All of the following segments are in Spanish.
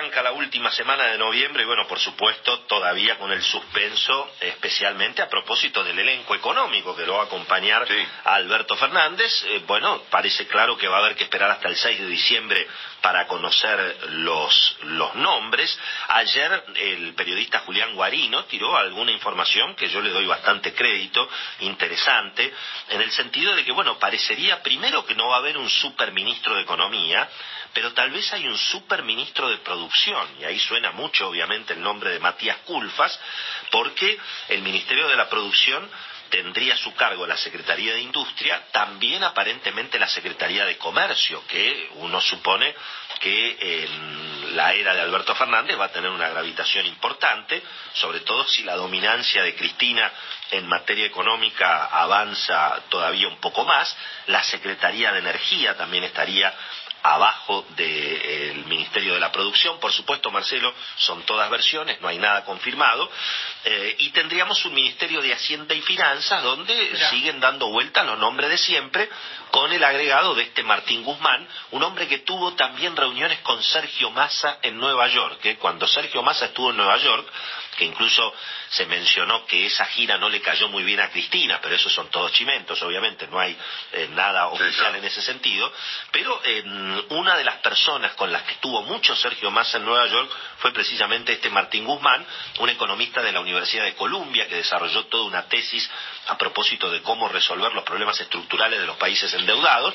arranca la última semana de noviembre y bueno, por supuesto, todavía con el suspenso, especialmente a propósito del elenco económico que lo va a acompañar a Alberto Fernández. Eh, bueno, parece claro que va a haber que esperar hasta el 6 de diciembre para conocer los, los nombres. Ayer el periodista Julián Guarino tiró alguna información que yo le doy bastante crédito, interesante, en el sentido de que, bueno, parecería primero que no va a haber un superministro de Economía, pero tal vez hay un superministro de producción, y ahí suena mucho obviamente el nombre de Matías Culfas, porque el Ministerio de la Producción tendría a su cargo la Secretaría de Industria, también aparentemente la Secretaría de Comercio, que uno supone que en la era de Alberto Fernández va a tener una gravitación importante, sobre todo si la dominancia de Cristina en materia económica avanza todavía un poco más. La Secretaría de Energía también estaría abajo del Ministerio de la Producción. Por supuesto, Marcelo, son todas versiones, no hay nada confirmado. Eh, y tendríamos un Ministerio de Hacienda y Finanzas donde siguen dando vueltas los nombres de siempre, con el agregado de este Martín Guzmán, un hombre que tuvo también reuniones con Sergio Massa en Nueva York. ¿eh? Cuando Sergio Massa estuvo en Nueva York, que incluso se mencionó que esa gira no le cayó muy bien a Cristina, pero esos son todos chimentos, obviamente, no hay eh, nada oficial en ese sentido, pero una de las personas con las que estuvo mucho Sergio Massa en Nueva York fue precisamente este Martín Guzmán, un economista de la Universidad de Columbia que desarrolló toda una tesis a propósito de cómo resolver los problemas estructurales de los países endeudados,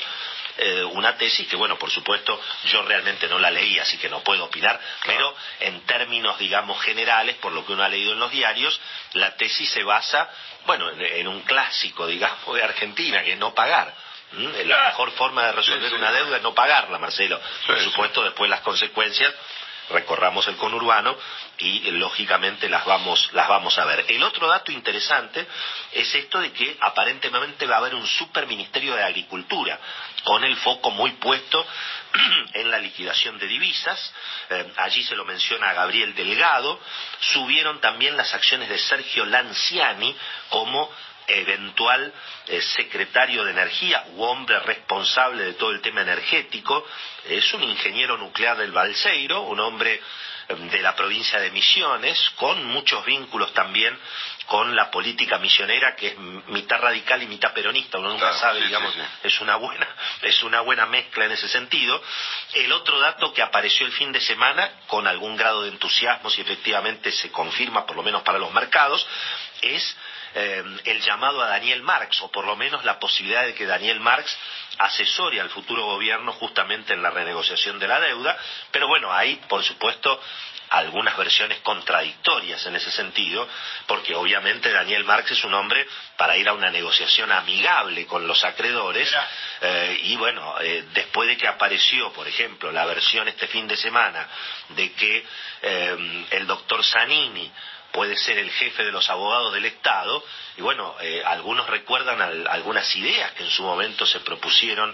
eh, una tesis que, bueno, por supuesto, yo realmente no la leí, así que no puedo opinar, pero en términos, digamos, generales, por lo que uno ha leído en los diarios, la tesis se basa, bueno, en, un clásico, digamos, de Argentina, que es no pagar. La mejor forma de resolver una deuda es no pagarla, Marcelo. Por supuesto, después las consecuencias recorramos el conurbano y lógicamente las vamos, las vamos a ver. El otro dato interesante es esto de que aparentemente va a haber un superministerio de Agricultura con el foco muy puesto en la liquidación de divisas. Eh, allí se lo menciona a Gabriel Delgado. Subieron también las acciones de Sergio Lanciani como eventual eh, secretario de energía u hombre responsable de todo el tema energético, es un ingeniero nuclear del Balseiro, un hombre eh, de la provincia de Misiones, con muchos vínculos también con la política misionera que es mitad radical y mitad peronista, uno nunca sabe, digamos, es una buena es una buena mezcla en ese sentido. El otro dato que apareció el fin de semana con algún grado de entusiasmo si efectivamente se confirma por lo menos para los mercados es eh, el llamado a Daniel Marx, o por lo menos la posibilidad de que Daniel Marx asesore al futuro gobierno justamente en la renegociación de la deuda, pero bueno, hay, por supuesto, algunas versiones contradictorias en ese sentido, porque obviamente Daniel Marx es un hombre para ir a una negociación amigable con los acreedores, eh, y bueno, eh, después de que apareció, por ejemplo, la versión este fin de semana de que el doctor Zanini puede ser el jefe de los abogados del Estado, y bueno, eh, algunos recuerdan algunas ideas que en su momento se propusieron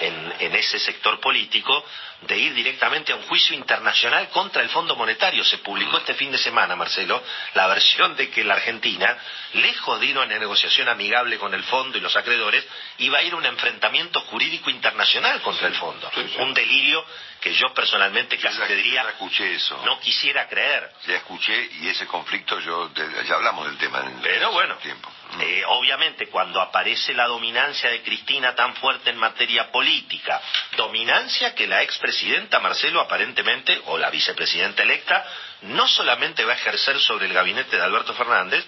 en, en, ese sector político de ir directamente a un juicio internacional contra el Fondo Monetario. Se publicó este fin de semana, Marcelo, la versión de que la Argentina, lejos de ir a una negociación amigable con el fondo y los acreedores, iba a ir a un enfrentamiento jurídico internacional contra el fondo. Un delirio que yo personalmente casi te diría escuché eso. no quisiera creer. Ya escuché y ese conflicto yo ya hablamos del tema en Pero bueno, tiempo. Eh, obviamente cuando aparece la dominancia de Cristina tan fuerte en materia política, dominancia que la expresidenta Marcelo aparentemente, o la vicepresidenta electa, no solamente va a ejercer sobre el gabinete de Alberto Fernández,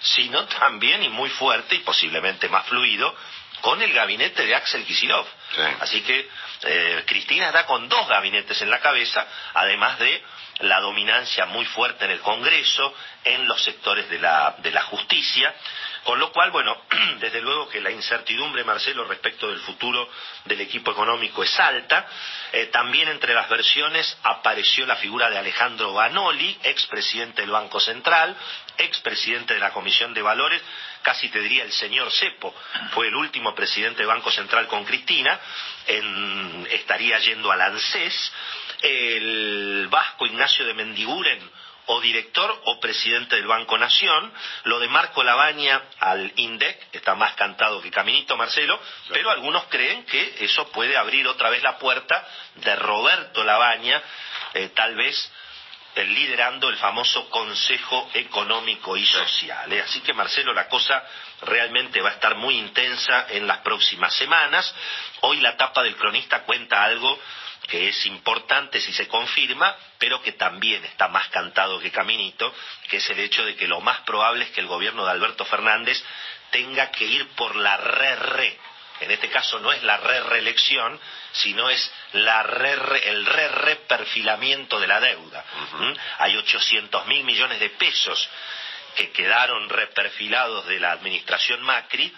sino también y muy fuerte y posiblemente más fluido con el gabinete de Axel Kisilov. Así que eh, Cristina está con dos gabinetes en la cabeza, además de la dominancia muy fuerte en el Congreso, en los sectores de la, de la justicia, con lo cual, bueno, desde luego que la incertidumbre, Marcelo, respecto del futuro del equipo económico es alta. Eh, también entre las versiones apareció la figura de Alejandro Banoli, expresidente del Banco Central, expresidente de la Comisión de Valores, casi te diría el señor Cepo, fue el último presidente del Banco Central con Cristina, estaría yendo al ANSES, el vasco Ignacio de Mendiguren, o director o presidente del Banco Nación. Lo de Marco Labaña al INDEC está más cantado que Caminito, Marcelo, pero algunos creen que eso puede abrir otra vez la puerta de Roberto Labaña, eh, tal vez eh, liderando el famoso Consejo Económico y Social. ¿eh? Así que, Marcelo, la cosa realmente va a estar muy intensa en las próximas semanas. Hoy la tapa del cronista cuenta algo que es importante si se confirma, pero que también está más cantado que caminito, que es el hecho de que lo más probable es que el gobierno de Alberto Fernández tenga que ir por la re-re. En este caso no es la re-reelección, sino es la re, el re-reperfilamiento de la deuda. ¿Mm? Hay 800 mil millones de pesos que quedaron reperfilados de la administración Macri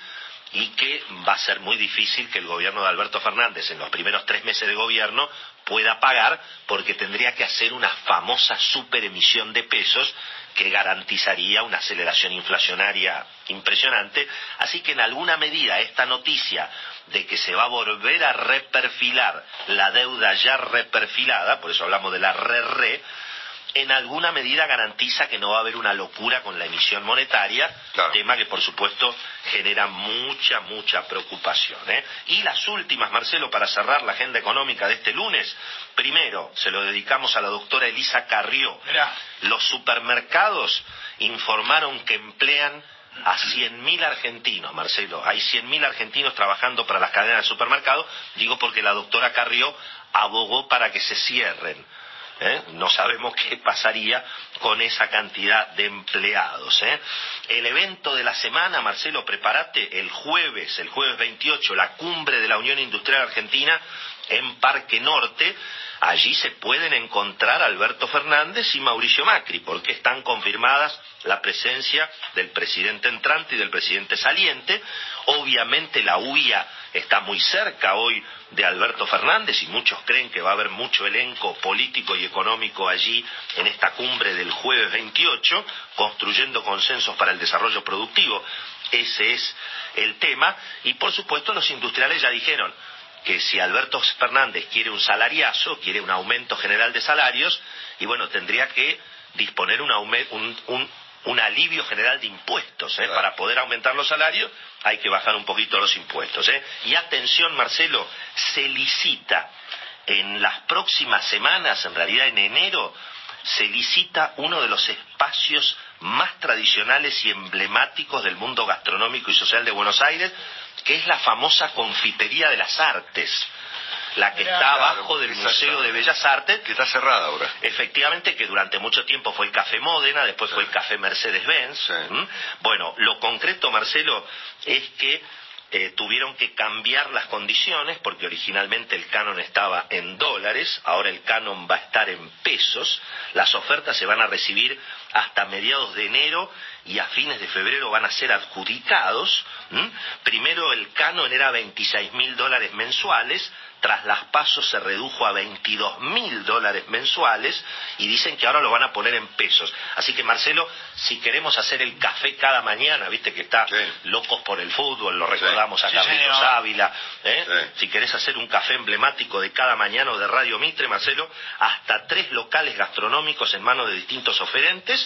y que va a ser muy difícil que el gobierno de Alberto Fernández en los primeros tres meses de gobierno pueda pagar porque tendría que hacer una famosa superemisión de pesos que garantizaría una aceleración inflacionaria impresionante. Así que en alguna medida esta noticia de que se va a volver a reperfilar la deuda ya reperfilada, por eso hablamos de la re-re, en alguna medida garantiza que no va a haber una locura con la emisión monetaria, tema que por supuesto genera mucha, mucha preocupación. ¿eh? Y las últimas, Marcelo, para cerrar la agenda económica de este lunes, primero se lo dedicamos a la doctora Elisa Carrió. Los supermercados informaron que emplean a 100.000 argentinos, Marcelo. Hay 100.000 argentinos trabajando para las cadenas de supermercados, digo porque la doctora Carrió abogó para que se cierren ¿eh? No sabemos qué pasaría con esa cantidad de empleados. ¿eh? El evento de la semana, Marcelo, prepárate, el jueves, el jueves 28, la cumbre de la Unión Industrial Argentina en Parque Norte. Allí se pueden encontrar Alberto Fernández y Mauricio Macri, porque están confirmadas la presencia del presidente entrante y del presidente saliente. Obviamente la UIA está muy cerca hoy de Alberto Fernández y muchos creen que va a haber mucho elenco político y económico allí en esta cumbre del jueves 28, construyendo consensos para el desarrollo productivo. Ese es el tema. Y por supuesto los industriales ya dijeron que si Alberto Fernández quiere un salariazo, quiere un aumento general de salarios, y bueno, tendría que disponer un, un, un alivio general de impuestos. ¿eh? Para poder aumentar los salarios hay que bajar un poquito los impuestos. ¿eh? Y atención, Marcelo, se licita en las próximas semanas, en realidad en enero, se licita uno de los espacios más tradicionales y emblemáticos del mundo gastronómico y social de Buenos Aires, que es la famosa Confitería de las Artes la que está abajo del Museo de Bellas Artes. Que está cerrada ahora. Efectivamente, que durante mucho tiempo fue el Café Módena, después fue el Café Mercedes-Benz. Bueno, lo concreto, Marcelo, es que eh, tuvieron que cambiar las condiciones porque originalmente el canon estaba en dólares, ahora el canon va a estar en pesos, las ofertas se van a recibir hasta mediados de enero y a fines de febrero van a ser adjudicados. Primero el canon era 26 mil dólares mensuales, tras las pasos se redujo a 22 mil dólares mensuales y dicen que ahora lo van a poner en pesos. Así que Marcelo, si queremos hacer el café cada mañana, viste que está locos por el fútbol, lo recordamos a Carlitos Ávila, ¿eh? si querés hacer un café emblemático de cada mañana o de Radio Mitre, Marcelo, hasta tres locales gastronómicos en manos de distintos oferentes,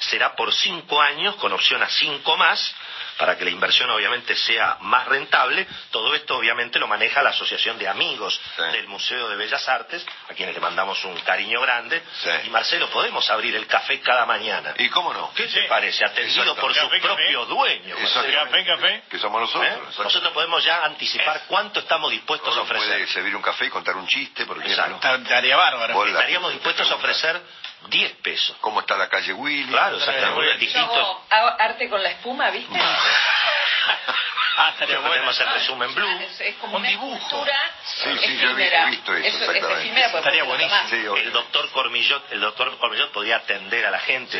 será por cinco años con opción a cinco más para que la inversión obviamente sea más rentable. Todo esto obviamente lo maneja la Asociación de Amigos del Museo de Bellas Artes, a quienes le mandamos un cariño grande. Y Marcelo, podemos abrir el café cada mañana. ¿Y cómo no? ¿Qué te parece? Atendido por su propio dueño. Café, café. Que somos nosotros. ¿Eh? Nosotros podemos ya anticipar cuánto estamos dispuestos a ofrecer. puede servir un café y contar un chiste, porque Estaría bárbaro. Estaríamos dispuestos a ofrecer 10 pesos. ¿Cómo está la calle Willy? Claro, exactamente. Yo arte con la espuma, ¿viste? Ah, estaría bueno. Podemos hacer resumen blue. Es, como un una dibujo. Sí, sí, yo he visto eso, exactamente. estaría buenísimo. el doctor Cormillot, el doctor Cormillot podía atender a la gente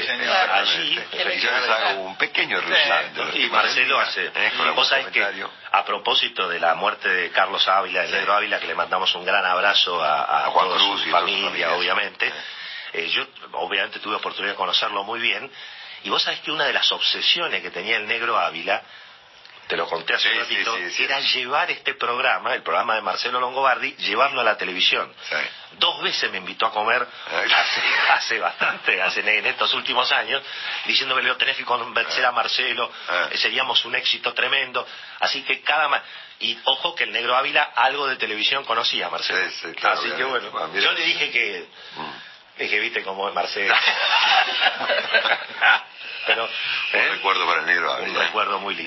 allí. yo les hago un pequeño resumen. y Marcelo hace. Vos sabés que a propósito de la muerte de Carlos Ávila, de Negro Ávila, que le mandamos un gran abrazo a, a, Juan Cruz su familia, obviamente. Eh, yo obviamente tuve oportunidad de conocerlo muy bien, y vos sabés que una de las obsesiones que tenía el negro Ávila te lo conté hace Sí, un ratito, sí, sí, sí. era llevar este programa, el programa de Marcelo Longobardi, llevarlo a la televisión. Dos veces me invitó a comer hace, hace bastante, hace, en estos últimos años, diciéndome, Leo, tenés que convencer a Marcelo, Eh. eh, seríamos un éxito tremendo. Así que cada... ma- Y ojo que el Negro Ávila algo de televisión conocía, Marcelo. Claro, Así que bueno, Ah, yo le dije que... Mm. Dije, viste cómo es Marcelo. Pero... Un ¿eh? recuerdo para el negro Un recuerdo muy lindo.